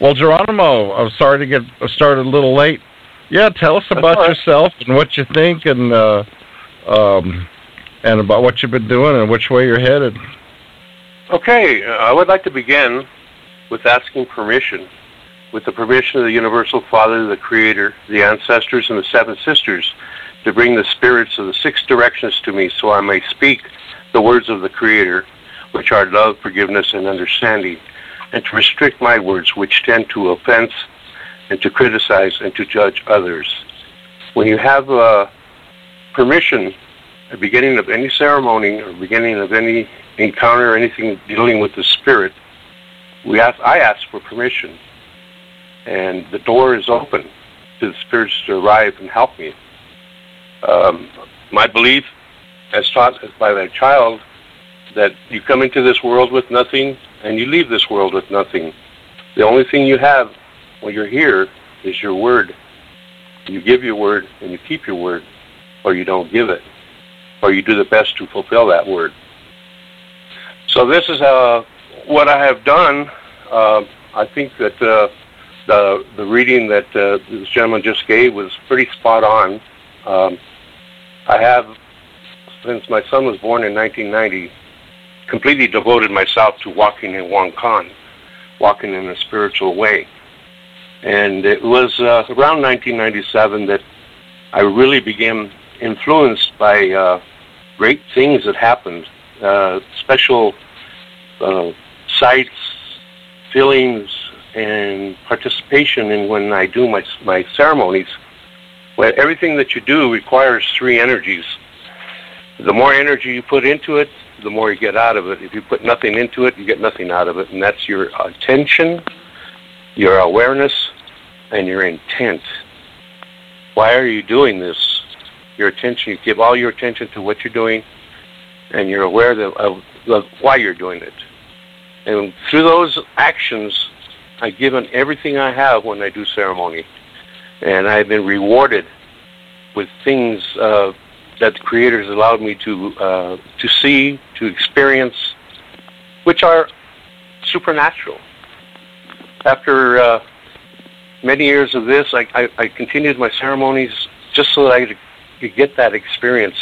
Well, Geronimo, I'm sorry to get started a little late. Yeah, tell us about right. yourself and what you think, and uh, um, and about what you've been doing and which way you're headed. Okay, uh, I would like to begin with asking permission, with the permission of the Universal Father, the Creator, the ancestors, and the Seven Sisters, to bring the spirits of the six directions to me so I may speak the words of the Creator, which are love, forgiveness, and understanding, and to restrict my words, which tend to offense and to criticize and to judge others. When you have uh, permission, the beginning of any ceremony or beginning of any encounter or anything dealing with the spirit, we ask, I ask for permission, and the door is open to the spirits to arrive and help me. Um, my belief, as taught by that child, that you come into this world with nothing and you leave this world with nothing. The only thing you have when you're here is your word. You give your word and you keep your word, or you don't give it, or you do the best to fulfill that word. So this is uh, what I have done. Uh, I think that uh, the the reading that uh, this gentleman just gave was pretty spot on. Um, I have, since my son was born in 1990, completely devoted myself to walking in Wong Kan, walking in a spiritual way. And it was uh, around 1997 that I really became influenced by uh, great things that happened, uh, special uh, sights, feelings, and participation in when I do my, my ceremonies. Where everything that you do requires three energies. The more energy you put into it, the more you get out of it. If you put nothing into it, you get nothing out of it. And that's your attention, your awareness, and your intent. Why are you doing this? Your attention, you give all your attention to what you're doing, and you're aware of, of why you're doing it. And through those actions, I've given everything I have when I do ceremony. And I've been rewarded with things uh, that the Creator has allowed me to uh, to see, to experience, which are supernatural. After uh, many years of this, I, I, I, continued my ceremonies just so that I could, could get that experience,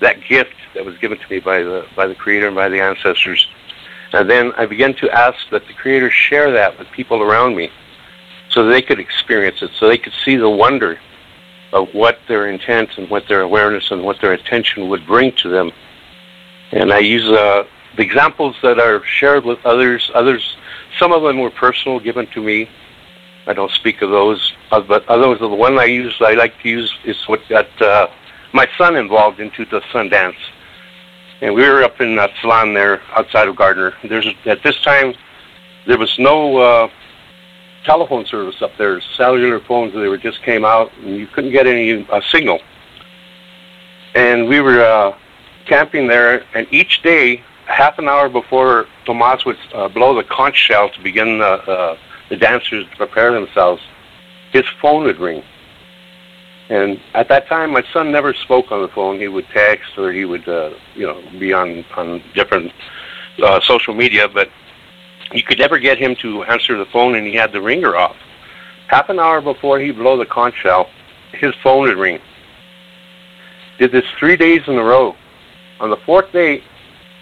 that gift that was given to me by the by the Creator and by the ancestors. And then I began to ask that the Creator share that with people around me, so they could experience it, so they could see the wonder of what their intent and what their awareness and what their attention would bring to them. And I use uh, the examples that are shared with others. Others, some of them were personal, given to me. I don't speak of those, uh, but others, the one I use, I like to use is what got uh, my son involved into the sun dance. And we were up in that salon there outside of Gardner. There's at this time there was no uh, telephone service up there. Cellular phones they were just came out, and you couldn't get any uh, signal. And we were uh, camping there, and each day, half an hour before Tomas would uh, blow the conch shell to begin the, uh, the dancers to prepare themselves, his phone would ring. And at that time, my son never spoke on the phone. He would text or he would, uh, you know, be on on different uh, social media. But you could never get him to answer the phone, and he had the ringer off. Half an hour before he blow the conch shell, his phone would ring. Did this three days in a row. On the fourth day,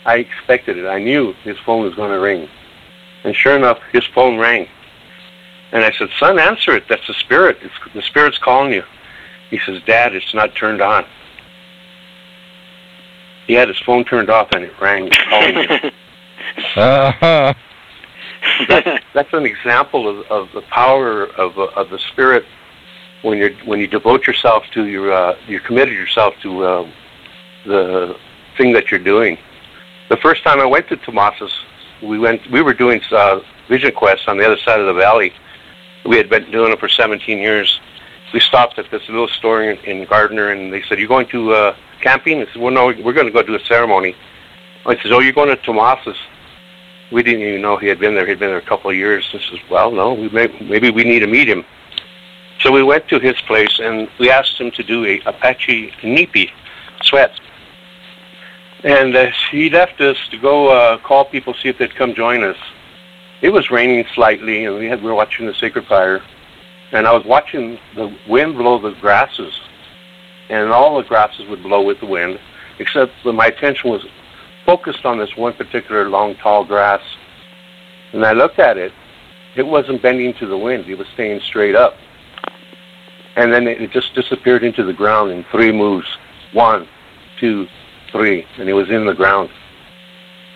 I expected it. I knew his phone was going to ring. And sure enough, his phone rang. And I said, son, answer it. That's the spirit. It's, the spirit's calling you. He says, Dad, it's not turned on. He had his phone turned off and it rang, calling you. uh-huh that's, that's an example of, of the power of, uh, of the spirit when you when you devote yourself to your uh, you committed yourself to uh, the thing that you're doing. The first time I went to Tomas's, we went we were doing uh, Vision Quest on the other side of the valley. We had been doing it for 17 years. We stopped at this little store in, in Gardner, and they said, "You're going to uh, camping?" I said, "Well, no, we're going to go do a ceremony." I said, "Oh, you're going to Tomas's?" We didn't even know he had been there. He'd been there a couple of years. This is well, no, we may, maybe we need to meet him. So we went to his place and we asked him to do a Apache Nipi sweat. And uh, he left us to go uh, call people, see if they'd come join us. it was raining slightly, and we had we were watching the sacred fire, and I was watching the wind blow the grasses, and all the grasses would blow with the wind, except that my attention was focused on this one particular long, tall grass. And I looked at it. It wasn't bending to the wind. It was staying straight up. And then it just disappeared into the ground in three moves. One, two, three. And it was in the ground.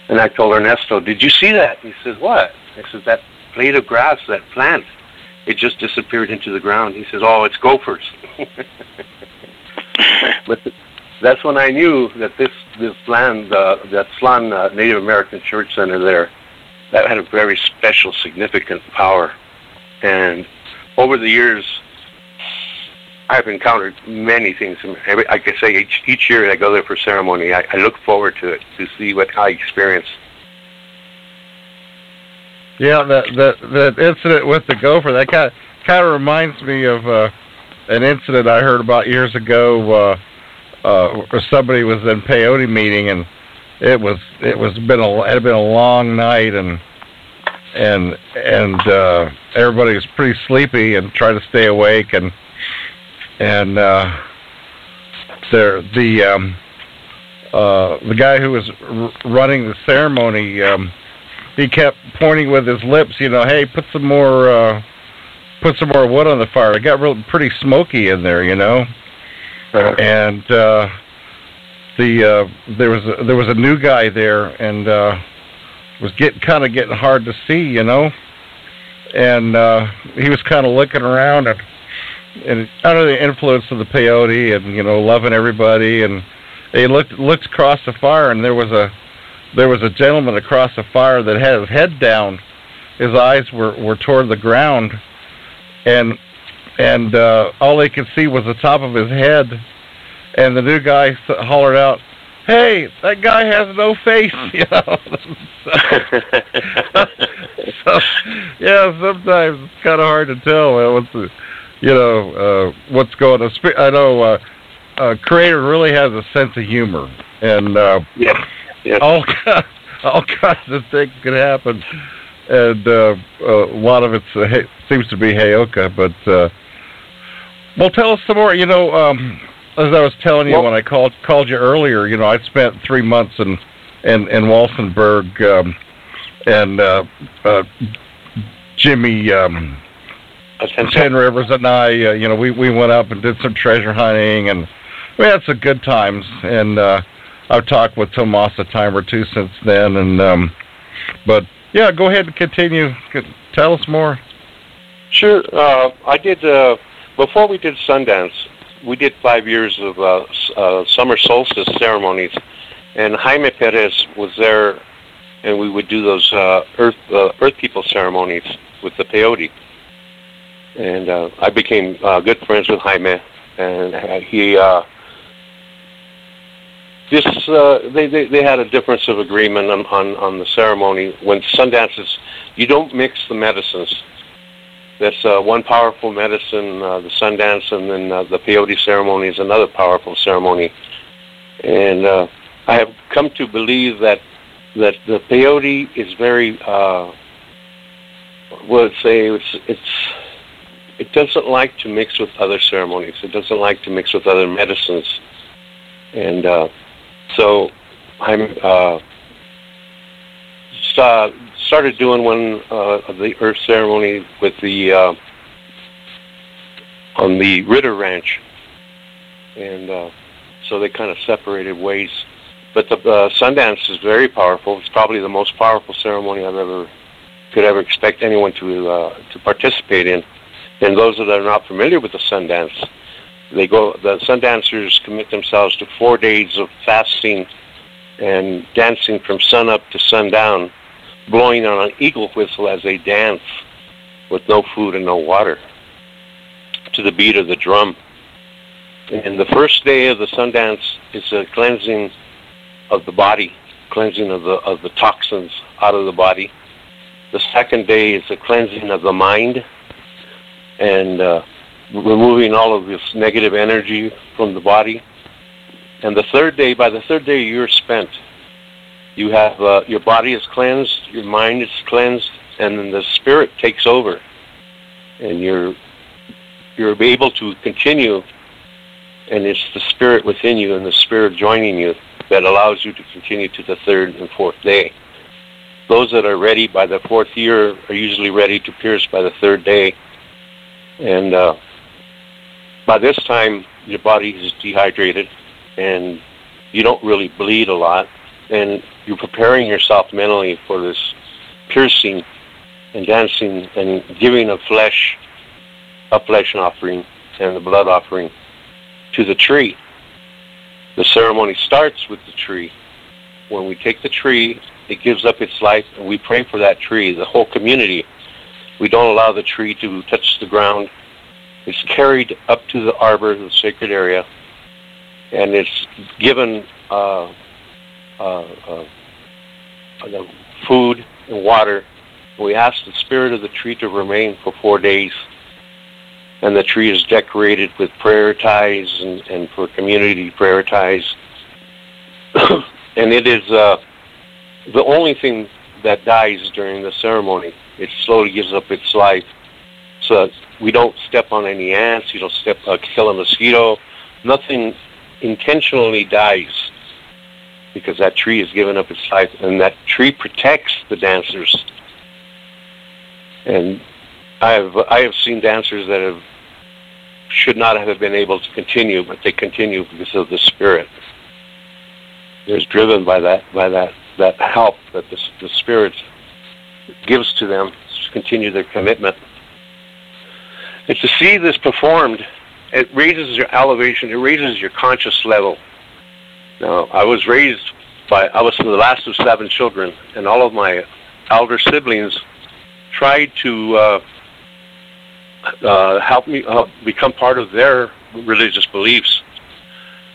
And I told Ernesto, did you see that? He says, what? I said, that blade of grass, that plant, it just disappeared into the ground. He says, oh, it's gophers. but that's when I knew that this this land, uh, that Slan uh, Native American Church Center there, that had a very special, significant power. And over the years, I've encountered many things. Like I say, each, each year I go there for ceremony, I, I look forward to it to see what I experience. Yeah, that that that incident with the gopher that kind of, kind of reminds me of uh, an incident I heard about years ago. Uh, uh, somebody was in peyote meeting and it was it was been a it had been a long night and and and uh everybody was pretty sleepy and tried to stay awake and and uh there the um uh the guy who was r- running the ceremony um he kept pointing with his lips you know hey put some more uh put some more wood on the fire. It got real pretty smoky in there you know and uh, the uh, there was a, there was a new guy there, and uh, was getting kind of getting hard to see, you know. And uh, he was kind of looking around and and under the influence of the peyote and you know loving everybody, and he looked looked across the fire, and there was a there was a gentleman across the fire that had his head down, his eyes were were toward the ground, and and uh, all they could see was the top of his head. And the new guy hollered out, "Hey, that guy has no face," you know. so, so, yeah, sometimes it's kind of hard to tell uh, what's the, you know, uh, what's going on. I know uh, uh, Creator really has a sense of humor, and uh, yeah, yeah. all all kinds of things can happen, and uh, uh, a lot of it uh, seems to be Heyoka, but. Uh, well, tell us some more. You know, um, as I was telling you well, when I called called you earlier, you know, I spent three months in in, in Walsenburg, um, and uh, uh, Jimmy um, Ten Rivers and I, uh, you know, we we went up and did some treasure hunting, and we had some good times. And uh, I've talked with Tomas a time or two since then, and um, but yeah, go ahead and continue. Tell us more. Sure. Uh, I did. Uh, before we did Sundance, we did five years of uh, uh, summer solstice ceremonies, and Jaime Perez was there, and we would do those uh, Earth uh, Earth People ceremonies with the peyote. And uh, I became uh, good friends with Jaime, and he. Uh, this uh, they, they they had a difference of agreement on, on on the ceremony when Sundances. You don't mix the medicines that's uh, one powerful medicine, uh, the Sundance, and then uh, the peyote ceremony is another powerful ceremony. And uh, I have come to believe that that the peyote is very, uh, would say it's it's it doesn't like to mix with other ceremonies. It doesn't like to mix with other medicines, and uh, so I'm. Uh, uh, started doing one uh, of the earth ceremony with the uh, on the Ritter Ranch, and uh, so they kind of separated ways. But the uh, Sundance is very powerful. It's probably the most powerful ceremony I've ever could ever expect anyone to uh, to participate in. And those that are not familiar with the Sundance, they go. The Sundancers commit themselves to four days of fasting and dancing from sun up to sundown blowing on an eagle whistle as they dance with no food and no water to the beat of the drum. And the first day of the Sundance is a cleansing of the body, cleansing of the of the toxins out of the body. The second day is a cleansing of the mind and uh, removing all of this negative energy from the body. And the third day, by the third day, you're spent you have uh, your body is cleansed, your mind is cleansed, and then the spirit takes over, and you're you're able to continue, and it's the spirit within you and the spirit joining you that allows you to continue to the third and fourth day. Those that are ready by the fourth year are usually ready to pierce by the third day, and uh, by this time your body is dehydrated and you don't really bleed a lot, and you're preparing yourself mentally for this piercing and dancing and giving of flesh, a flesh offering and the blood offering to the tree. The ceremony starts with the tree. When we take the tree, it gives up its life, and we pray for that tree, the whole community. We don't allow the tree to touch the ground. It's carried up to the arbor, the sacred area, and it's given uh, uh, uh, food and water. We ask the spirit of the tree to remain for four days, and the tree is decorated with prayer ties and, and for community prayer ties. and it is uh, the only thing that dies during the ceremony. It slowly gives up its life. So we don't step on any ants. You don't step uh, kill a mosquito. Nothing intentionally dies because that tree has given up its life, and that tree protects the dancers. And I have I have seen dancers that have should not have been able to continue, but they continue because of the spirit. They're driven by that by that that help that the, the spirit gives to them to continue their commitment. And to see this performed it raises your elevation, it raises your conscious level. Now, I was raised by, I was the last of seven children, and all of my elder siblings tried to uh, uh, help me uh, become part of their religious beliefs.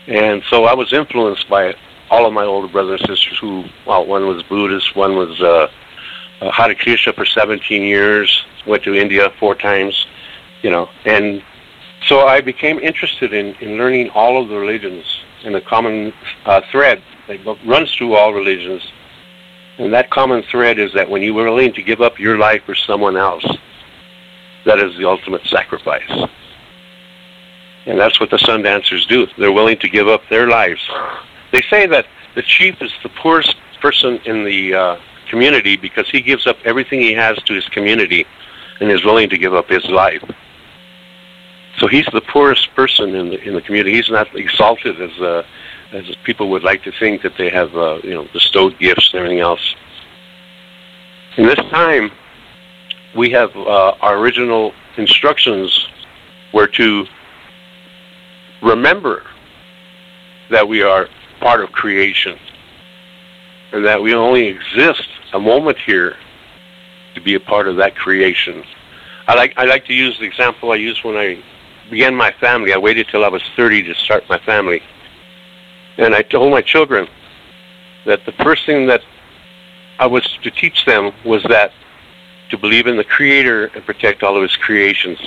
And so I was influenced by all of my older brothers and sisters who, well, one was Buddhist, one was uh, uh, Hare Krishna for 17 years, went to India four times, you know, and so I became interested in, in learning all of the religions and the common uh, thread that runs through all religions. And that common thread is that when you are willing to give up your life for someone else, that is the ultimate sacrifice. And that's what the sun dancers do. They're willing to give up their lives. They say that the chief is the poorest person in the uh, community because he gives up everything he has to his community and is willing to give up his life. So he's the poorest person in the in the community. He's not exalted as uh, as people would like to think that they have uh, you know bestowed gifts and everything else. In this time, we have uh, our original instructions were to remember that we are part of creation and that we only exist a moment here to be a part of that creation. I like I like to use the example I used when I began my family. I waited till I was 30 to start my family. And I told my children that the first thing that I was to teach them was that to believe in the Creator and protect all of His creations.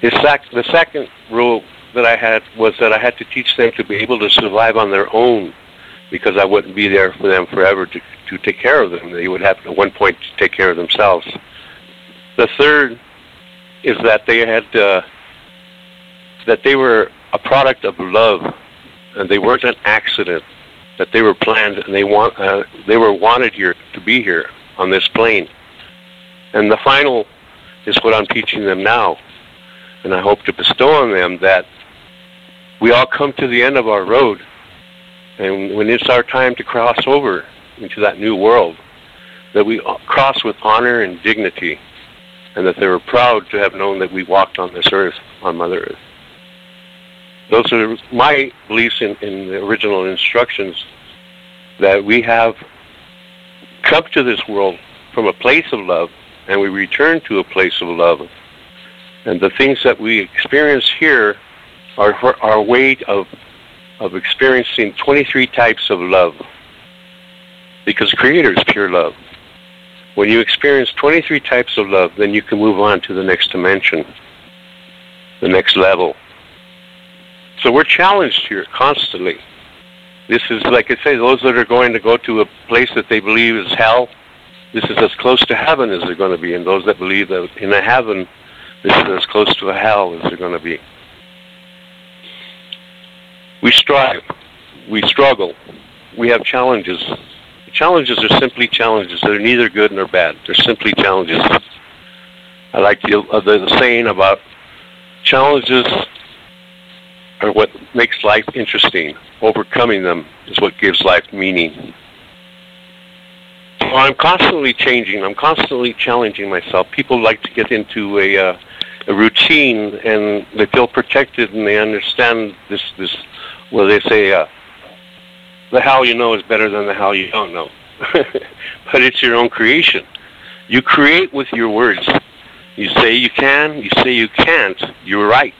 His sec- the second rule that I had was that I had to teach them to be able to survive on their own because I wouldn't be there for them forever to, to take care of them. They would have to, at one point to take care of themselves. The third is that they had uh, that they were a product of love, and they weren't an accident. That they were planned, and they want uh, they were wanted here to be here on this plane. And the final is what I'm teaching them now, and I hope to bestow on them that we all come to the end of our road, and when it's our time to cross over into that new world, that we cross with honor and dignity, and that they were proud to have known that we walked on this earth, on Mother Earth. Those are my beliefs in, in the original instructions that we have come to this world from a place of love and we return to a place of love. And the things that we experience here are our way of, of experiencing 23 types of love. Because Creator is pure love. When you experience 23 types of love, then you can move on to the next dimension, the next level. So we're challenged here constantly. This is, like I say, those that are going to go to a place that they believe is hell, this is as close to heaven as they're going to be, and those that believe that in a heaven, this is as close to a hell as they're going to be. We strive, we struggle, we have challenges. Challenges are simply challenges. They're neither good nor bad. They're simply challenges. I like the, uh, the, the saying about challenges are what makes life interesting. Overcoming them is what gives life meaning. So I'm constantly changing. I'm constantly challenging myself. People like to get into a, uh, a routine and they feel protected and they understand this, this well, they say, uh, the how you know is better than the how you don't know. but it's your own creation. You create with your words. You say you can, you say you can't, you're right.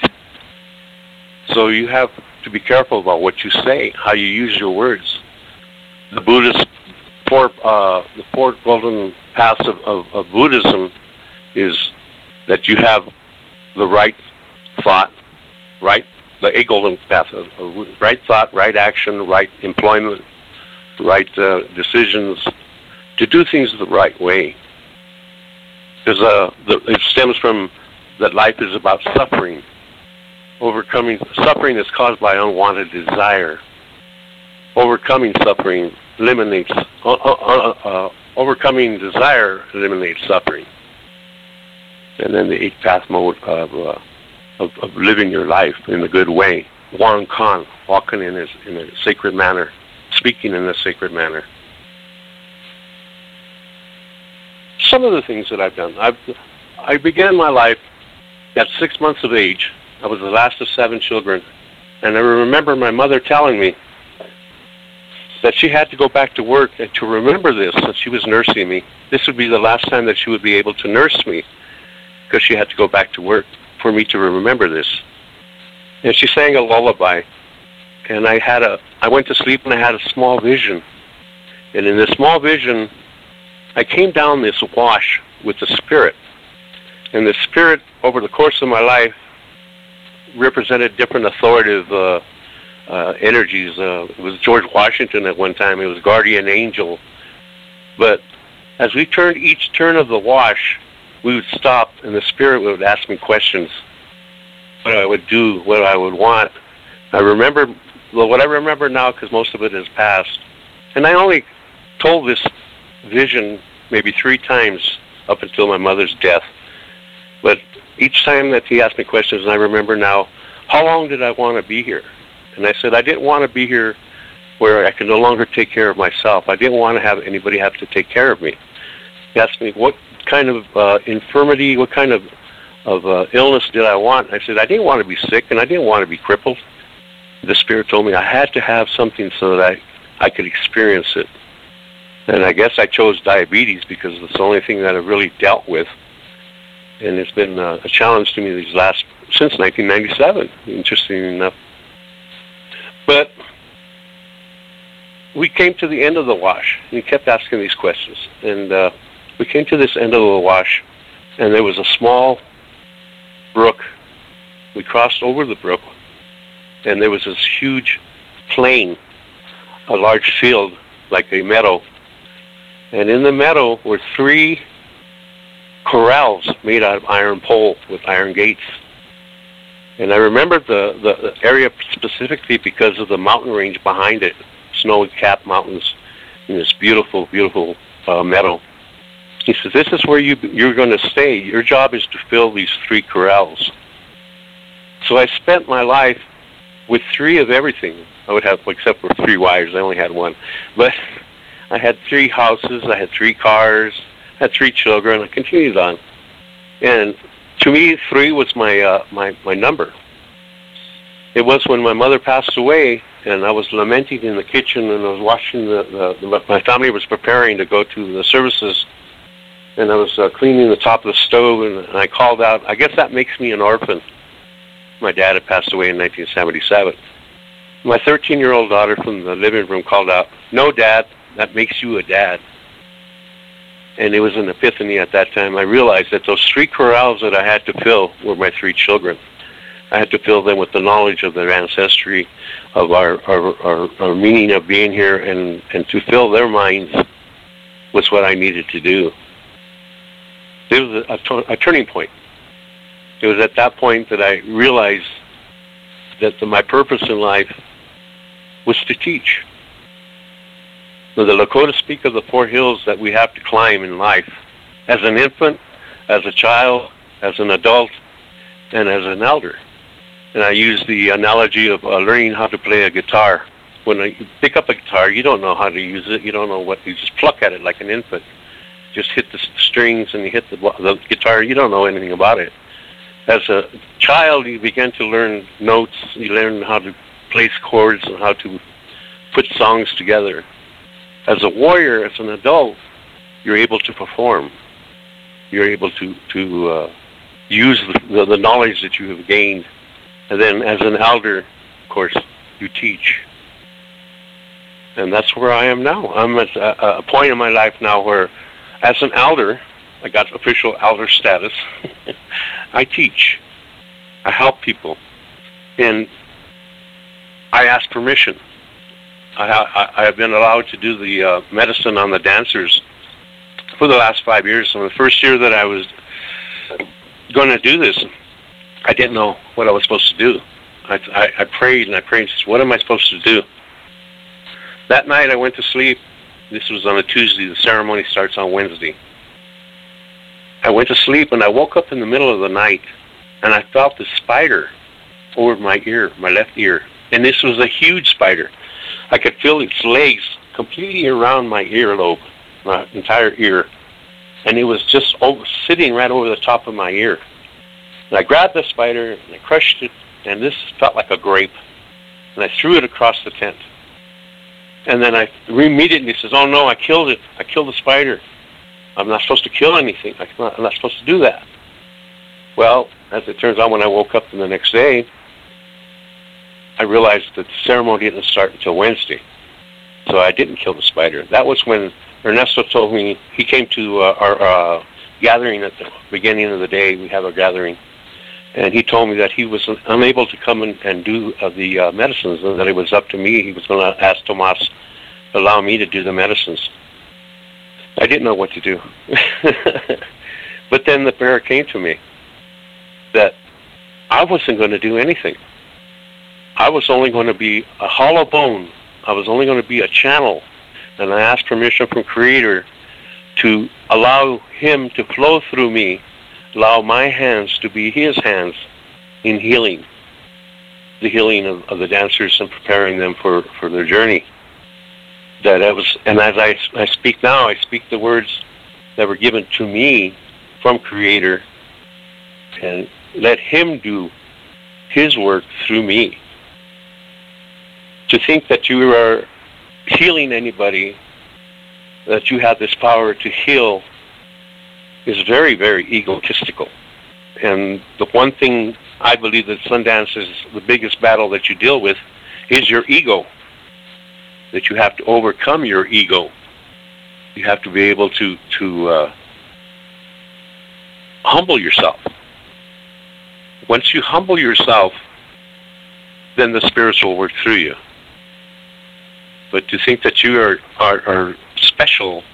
So you have to be careful about what you say, how you use your words. The Buddhist four, uh, the four golden paths of, of, of Buddhism is that you have the right thought, right, the eight golden path of, of right thought, right action, right employment, right uh, decisions, to do things the right way. Because uh, it stems from that life is about suffering Overcoming suffering is caused by unwanted desire. Overcoming suffering eliminates uh, uh, uh, uh, overcoming desire eliminates suffering. And then the eighth path mode of, uh, of, of living your life in a good way. Wang Kan, walking in, his, in a sacred manner, speaking in a sacred manner. Some of the things that I've done, I've I began my life at six months of age I was the last of seven children. And I remember my mother telling me that she had to go back to work and to remember this, that she was nursing me. This would be the last time that she would be able to nurse me because she had to go back to work for me to remember this. And she sang a lullaby. And I had a I went to sleep and I had a small vision. And in this small vision, I came down this wash with the spirit. And the spirit over the course of my life represented different authoritative uh, uh, energies. Uh, it was George Washington at one time. It was guardian angel. But as we turned each turn of the wash, we would stop, and the spirit would ask me questions. What I would do, what I would want. I remember well, what I remember now, because most of it has passed. And I only told this vision maybe three times up until my mother's death. But each time that he asked me questions, and I remember now, how long did I want to be here? And I said, I didn't want to be here where I could no longer take care of myself. I didn't want to have anybody have to take care of me. He asked me, what kind of uh, infirmity, what kind of, of uh, illness did I want? I said, I didn't want to be sick, and I didn't want to be crippled. The Spirit told me I had to have something so that I, I could experience it. And I guess I chose diabetes because it's the only thing that I've really dealt with and it's been uh, a challenge to me these last since 1997. Interesting enough, but we came to the end of the wash, and he kept asking these questions, and uh, we came to this end of the wash, and there was a small brook. We crossed over the brook, and there was this huge plain, a large field like a meadow, and in the meadow were three corrals made out of iron pole with iron gates. And I remember the, the area specifically because of the mountain range behind it, snow-capped mountains in this beautiful, beautiful uh, meadow. He says, this is where you, you're going to stay. Your job is to fill these three corrals. So I spent my life with three of everything. I would have, except for three wires. I only had one. But I had three houses. I had three cars had three children. I continued on, and to me, three was my uh, my my number. It was when my mother passed away, and I was lamenting in the kitchen, and I was watching the, the, the my family was preparing to go to the services, and I was uh, cleaning the top of the stove, and, and I called out. I guess that makes me an orphan. My dad had passed away in 1977. My 13-year-old daughter from the living room called out, "No, Dad, that makes you a dad." And it was an epiphany at that time. I realized that those three corrals that I had to fill were my three children. I had to fill them with the knowledge of their ancestry, of our, our, our, our meaning of being here, and, and to fill their minds was what I needed to do. It was a, a, a turning point. It was at that point that I realized that the, my purpose in life was to teach. The Lakota speak of the four hills that we have to climb in life. As an infant, as a child, as an adult, and as an elder. And I use the analogy of uh, learning how to play a guitar. When you pick up a guitar, you don't know how to use it. You don't know what. You just pluck at it like an infant. Just hit the strings and you hit the, the guitar. You don't know anything about it. As a child, you begin to learn notes. You learn how to place chords and how to put songs together. As a warrior, as an adult, you're able to perform. You're able to to uh, use the, the, knowledge that you have gained. And then as an elder, of course, you teach. And that's where I am now. I'm at a, a point in my life now where, as an elder, I got official elder status. I teach. I help people. And I ask permission. I, I, I have been allowed to do the uh, medicine on the dancers for the last five years. So the first year that I was going to do this, I didn't know what I was supposed to do. I, I, I prayed and I prayed and said, what am I supposed to do? That night I went to sleep. This was on a Tuesday. The ceremony starts on Wednesday. I went to sleep and I woke up in the middle of the night and I felt the spider over my ear, my left ear. And this was a huge spider. I could feel its legs completely around my earlobe, my entire ear and it was just over, sitting right over the top of my ear. And I grabbed the spider and I crushed it, and this felt like a grape, and I threw it across the tent. And then I immediately says, "Oh no, I killed it! I killed the spider. I'm not supposed to kill anything. I'm not, I'm not supposed to do that." Well, as it turns out, when I woke up the next day, I realized that the ceremony didn't start until Wednesday, so I didn't kill the spider. That was when Ernesto told me he came to uh, our uh, gathering at the beginning of the day. We have a gathering, and he told me that he was unable to come and, and do uh, the uh, medicines, and that it was up to me. He was going to ask Tomas to allow me to do the medicines. I didn't know what to do, but then the prayer came to me that I wasn't going to do anything. I was only going to be a hollow bone. I was only going to be a channel and I asked permission from Creator to allow Him to flow through me, allow my hands to be His hands in healing, the healing of, of the dancers and preparing them for, for their journey. That I was, and as I, I speak now, I speak the words that were given to me from Creator, and let Him do His work through me. To think that you are healing anybody, that you have this power to heal, is very, very egotistical. And the one thing I believe that Sundance is the biggest battle that you deal with is your ego. That you have to overcome your ego. You have to be able to to uh, humble yourself. Once you humble yourself, then the spirits will work through you. But to think that you are, are, are special,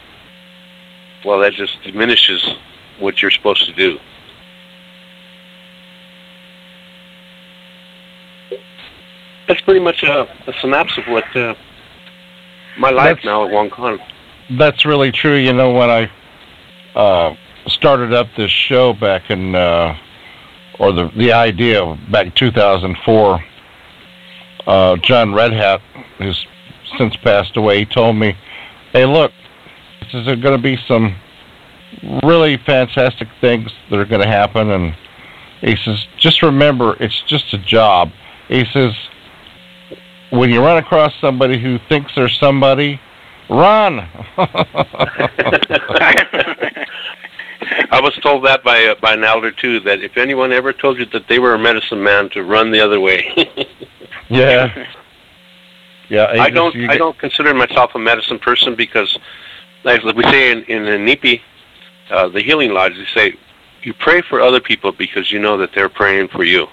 well, that just diminishes what you're supposed to do. That's pretty much a, a synopsis of what uh, my life that's, now at Wong Kong. That's really true. You know, when I uh, started up this show back in, uh, or the the idea back in 2004, uh, John Redhat, who's since passed away, he told me, "Hey, look, there's going to be some really fantastic things that are going to happen." And he says, "Just remember, it's just a job." He says, "When you run across somebody who thinks they're somebody, run." I was told that by uh, by an elder too. That if anyone ever told you that they were a medicine man, to run the other way. yeah. Yeah, I don't. I don't consider myself a medicine person because, like we say in in the NEPI, uh, the Healing Lodge, they say you pray for other people because you know that they're praying for you,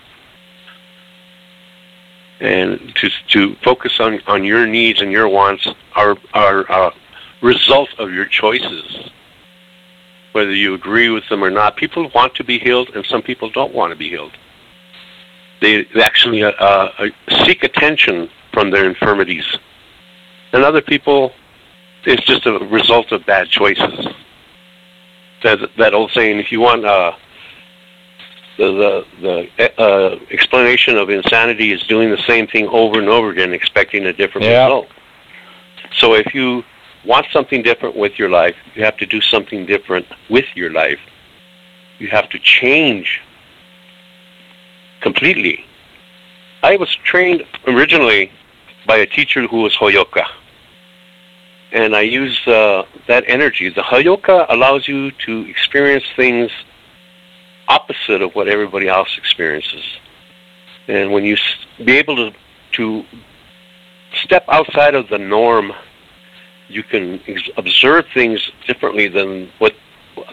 and to to focus on on your needs and your wants are are uh, result of your choices. Whether you agree with them or not, people want to be healed, and some people don't want to be healed. They, they actually uh, uh, seek attention from their infirmities, and other people, it's just a result of bad choices. That, that old saying, if you want uh, the the, the uh, explanation of insanity is doing the same thing over and over again, expecting a different Yeah. result. So if you want something different with your life, you have to do something different with your life. You have to change completely. I was trained originally by a teacher who was Heyoka. And I use uh, that energy. The Heyoka allows you to experience things opposite of what everybody else experiences. And when you be able to to step outside of the norm, you can ex- observe things differently than what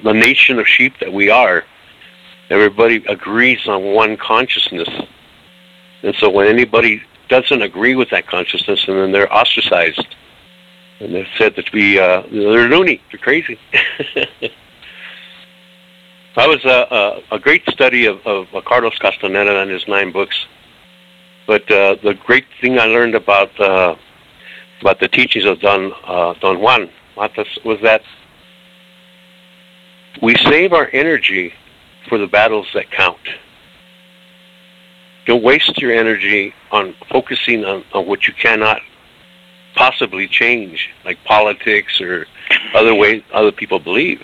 the nation of sheep that we are. Everybody agrees on one consciousness, and so when anybody doesn't agree with that consciousness, and then they're ostracized, and they're said to be uh, they're loony, they're crazy. That was a, a, a great study of, of Carlos Castaneda and his nine books. But uh, the great thing I learned about uh, about the teachings of Don uh, Don Juan Matus was that we save our energy for the battles that count. Don't waste your energy on focusing on, on what you cannot possibly change, like politics or other ways other people believe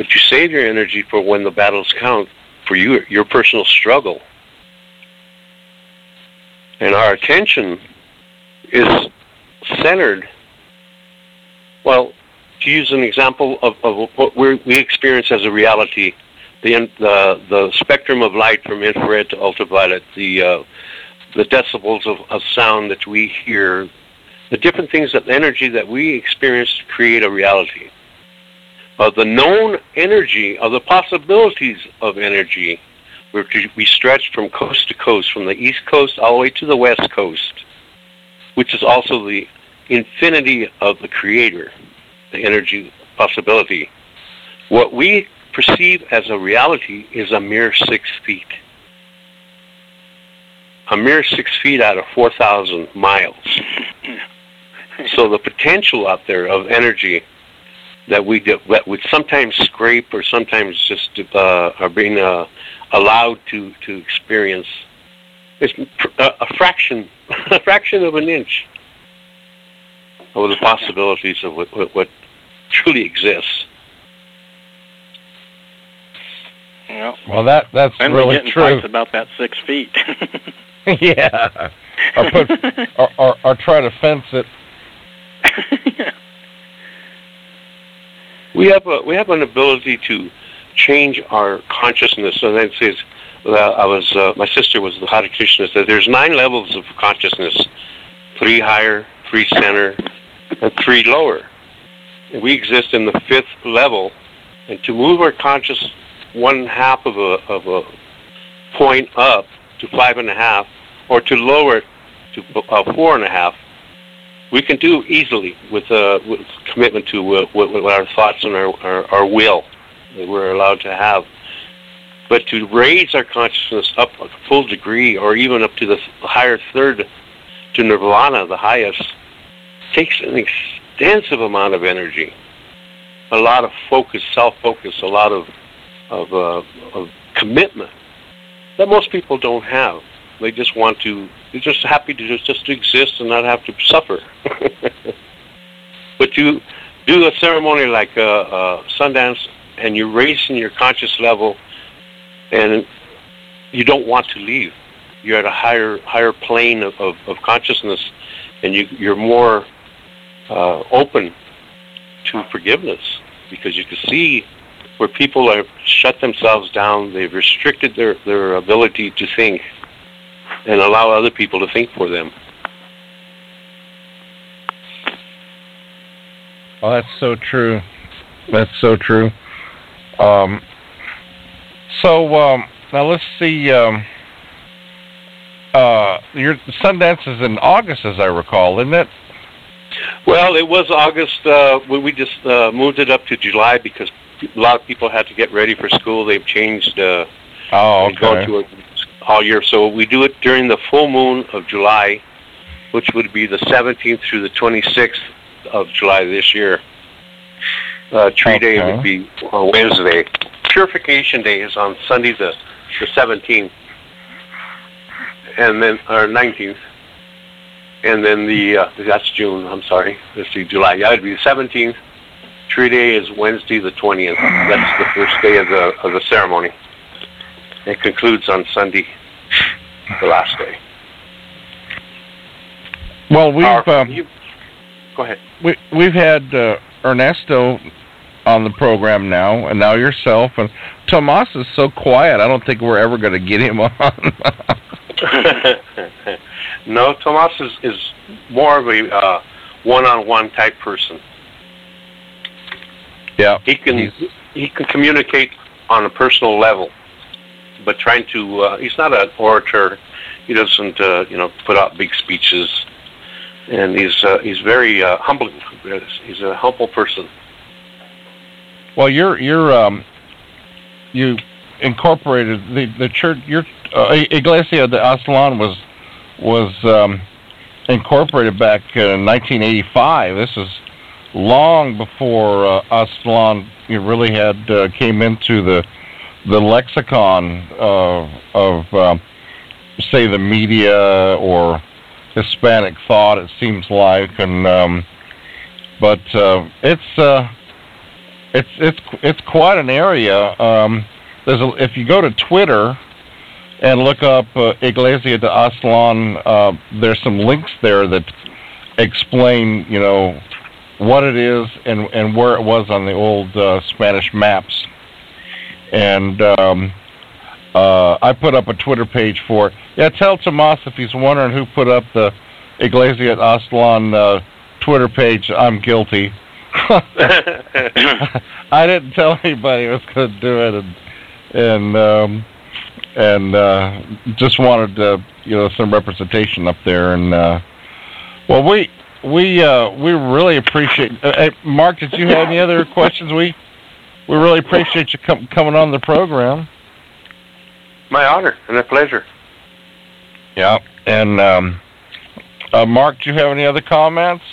but you save your energy for when the battles count for you, your personal struggle. And our attention is centered. Well, to use an example of, of what we we experience as a reality, the, the the spectrum of light from infrared to ultraviolet, the uh, the decibels of, of sound that we hear, the different things that energy that we experience to create a reality of the known energy, of the possibilities of energy, which we stretch from coast to coast, from the east coast all the way to the west coast, which is also the infinity of the creator, the energy possibility. What we perceive as a reality is a mere six feet. A mere six feet out of 4,000 miles. So the potential out there of energy that we do, that would sometimes scrape or sometimes just uh, are being uh, allowed to, to experience is a, a fraction a fraction of an inch of the possibilities of what, what, what truly exists. Well, Well, that that's then we really get in true. fights about that six feet. yeah. Or put or, or or try to fence it. We have a we have an ability to change our consciousness. So that says, uh, I was uh, my sister was the Hare Krishna said there's nine levels of consciousness, three higher, three center, and three lower. And we exist in the fifth level, and to move our conscious one half of a of a point up to five and a half, or to lower it to uh, four and a half, we can do easily with, uh, with commitment to uh, with, with our thoughts and our, our, our will that we're allowed to have. But to raise our consciousness up a full degree, or even up to the higher third, to nirvana, the highest, takes an extensive amount of energy, a lot of focus, self-focus, a lot of of, uh, of commitment that most people don't have. They just want to. They're just happy to just, just exist and not have to suffer. but you do a ceremony like uh, uh, Sundance, and you're raising your conscious level, and you don't want to leave. You're at a higher higher plane of, of, of consciousness, and you, you're more uh, open to forgiveness because you can see where people have shut themselves down. They've restricted their, their ability to think and allow other people to think for them. Oh, that's so true. That's so true. Um, so um, now let's see. Um, uh, your Sundance is in August, as I recall, isn't it? Well, it was August. Uh, we we just uh, moved it up to July because a lot of people had to get ready for school. They've changed. Uh, Oh, okay. to it all year. So we do it during the full moon of July, which would be the 17th through the 26th of July this year. Uh, tree day would be on Wednesday. Purification day is on Sunday the, the 17th, and then or 19th, and then the uh, that's June. I'm sorry, let's see, July. Yeah, it'd be the 17th. Tree day is Wednesday the 20th. That's the first day of the of the ceremony. It concludes on Sunday, the last day. Well, we've Powerful. um, You- go ahead. we we've had uh, Ernesto on the program now, and now yourself, and Tomas is so quiet. I don't think we're ever going to get him on. no, Tomas is, is more of a uh, one-on-one type person. Yeah, He can He's- he can communicate on a personal level, but trying to uh, he's not an orator. He doesn't uh, you know put out big speeches, and he's uh, he's very uh, humble. He's a humble person. Well, you're you're um, you incorporated the the church. Your uh, Iglesia de Aztlan was was um, incorporated back in 1985. This is long before uh, Aztlan really had uh, came into the the lexicon of um, say the media or Hispanic thought. It seems like, and um, but uh, it's. Uh, it's it's it's quite an area. Um, there's a, if you go to Twitter and look up uh, Iglesia de Aztlan, uh, there's some links there that explain you know what it is and and where it was on the old uh, Spanish maps. And um, uh, I put up a Twitter page for it. Yeah, tell Tomas if he's wondering who put up the Iglesia de Aztlan uh, Twitter page. I'm guilty. I didn't tell anybody I was going to do it, and and um, and uh, just wanted uh, you know some representation up there. And uh, well, we we uh, we really appreciate. Uh, hey, Mark, did you have any other questions? We we really appreciate you com- coming on the program. My honor and a pleasure. Yeah, and um, uh, Mark, do you have any other comments?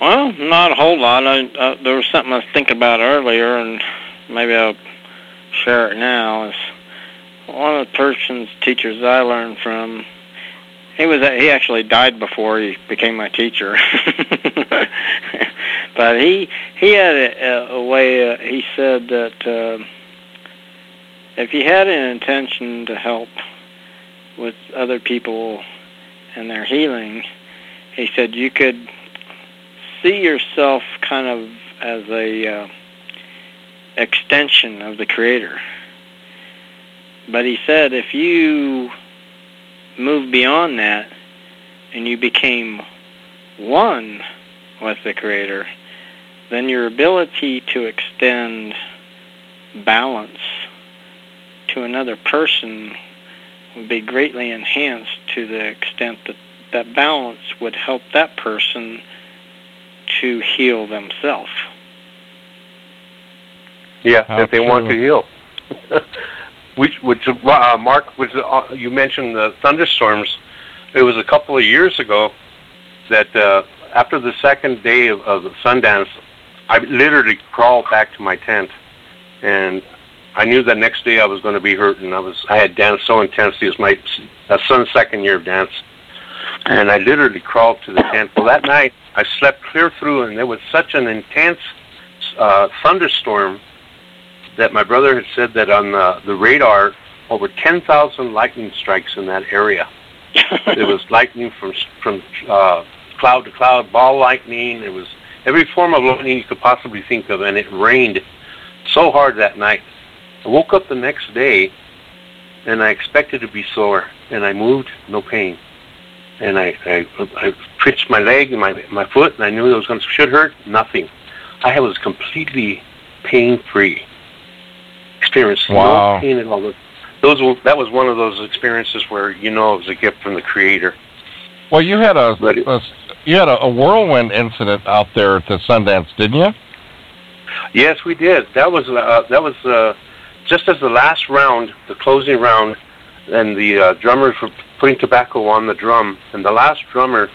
Well, not a whole lot. I, uh, there was something I was thinking about earlier, and maybe I'll share it now. Is one of the persons teachers I learned from. He was he actually died before he became my teacher, but he he had a, a way. Uh, he said that uh, if you had an intention to help with other people and their healing, he said you could see yourself kind of as a uh, extension of the creator. But he said if you move beyond that and you became one with the creator, then your ability to extend balance to another person would be greatly enhanced to the extent that that balance would help that person to heal themselves. Yeah, How if they want to heal. which, which, uh, Mark, was uh, you mentioned the thunderstorms. It was a couple of years ago that uh, after the second day of, of Sundance, I literally crawled back to my tent, and I knew the next day I was going to be hurt, and I was I had danced so intensely. It was my uh, son's second year of dance, and I literally crawled to the tent. Well, that night I slept clear through, and there was such an intense uh, thunderstorm that my brother had said that on the, the radar, over 10,000 lightning strikes in that area. It was lightning from from uh, cloud to cloud, ball lightning. It was every form of lightning you could possibly think of, and it rained so hard that night. I woke up the next day, and I expected to be sore, and I moved, no pain. And I, I, I twitched my leg and my, my foot, and I knew it was going to should hurt. Nothing. I was completely pain-free. Experienced Wow. no pain at all. Those were, that was one of those experiences where you know it was a gift from the Creator. Well, you had a, it- a you had a, a whirlwind incident out there at the Sundance, didn't you? Yes, we did. That was uh, that was uh, just as the last round, the closing round, and the uh, drummers were putting tobacco on the drum, and the last drummer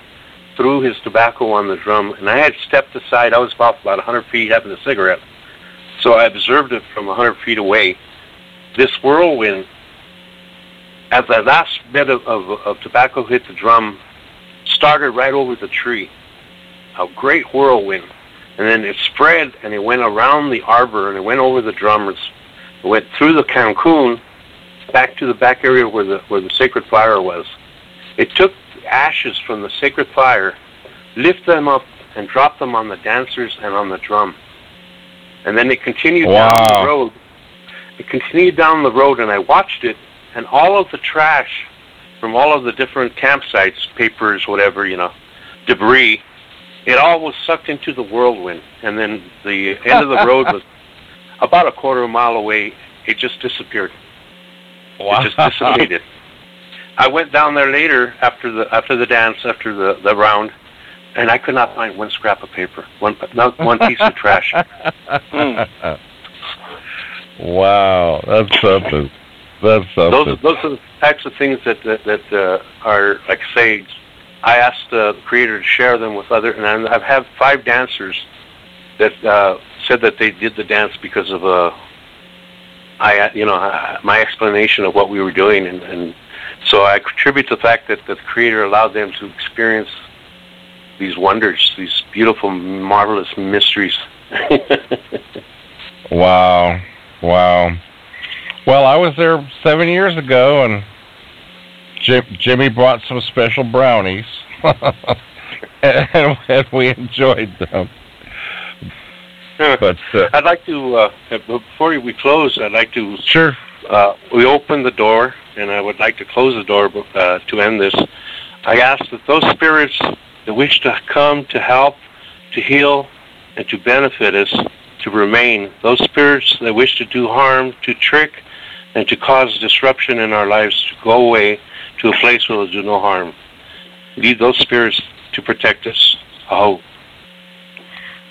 threw his tobacco on the drum, and I had stepped aside. I was about about 100 feet having a cigarette, so I observed it from 100 feet away. This whirlwind, as the last bit of, of, of tobacco hit the drum, started right over the tree. A great whirlwind. And then it spread and it went around the arbor and it went over the drummers. It went through the Cancun back to the back area where the where the sacred fire was. It took ashes from the sacred fire, lifted them up and dropped them on the dancers and on the drum. And then it continued wow. down the road. It continued down the road and I watched it and all of the trash from all of the different campsites, papers, whatever, you know, debris, it all was sucked into the whirlwind. And then the end of the road was about a quarter of a mile away. It just disappeared. Wow. It just dissipated. I went down there later after the after the dance, after the, the round, and I could not find one scrap of paper, one not one piece of trash. Mm. Wow, that's something. That's something. Those those are the types of things that that, that uh, are like say. I asked the creator to share them with other, and I've had five dancers that uh, said that they did the dance because of uh, I you know uh, my explanation of what we were doing, and, and so I contribute to the fact that, that the creator allowed them to experience these wonders, these beautiful, marvelous mysteries. wow, wow. Well, I was there seven years ago, and Jim, Jimmy brought some special brownies, and, and, we enjoyed them. But uh, I'd like to, uh, before we close, I'd like to. Sure. Uh, we open the door, and I would like to close the door uh, to end this. I ask that those spirits the wish to come to help, to heal, and to benefit us to remain. Those spirits that wish to do harm, to trick, and to cause disruption in our lives to go away to a place where they'll do no harm. We need those spirits to protect us. Aho.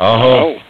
Aho. Aho.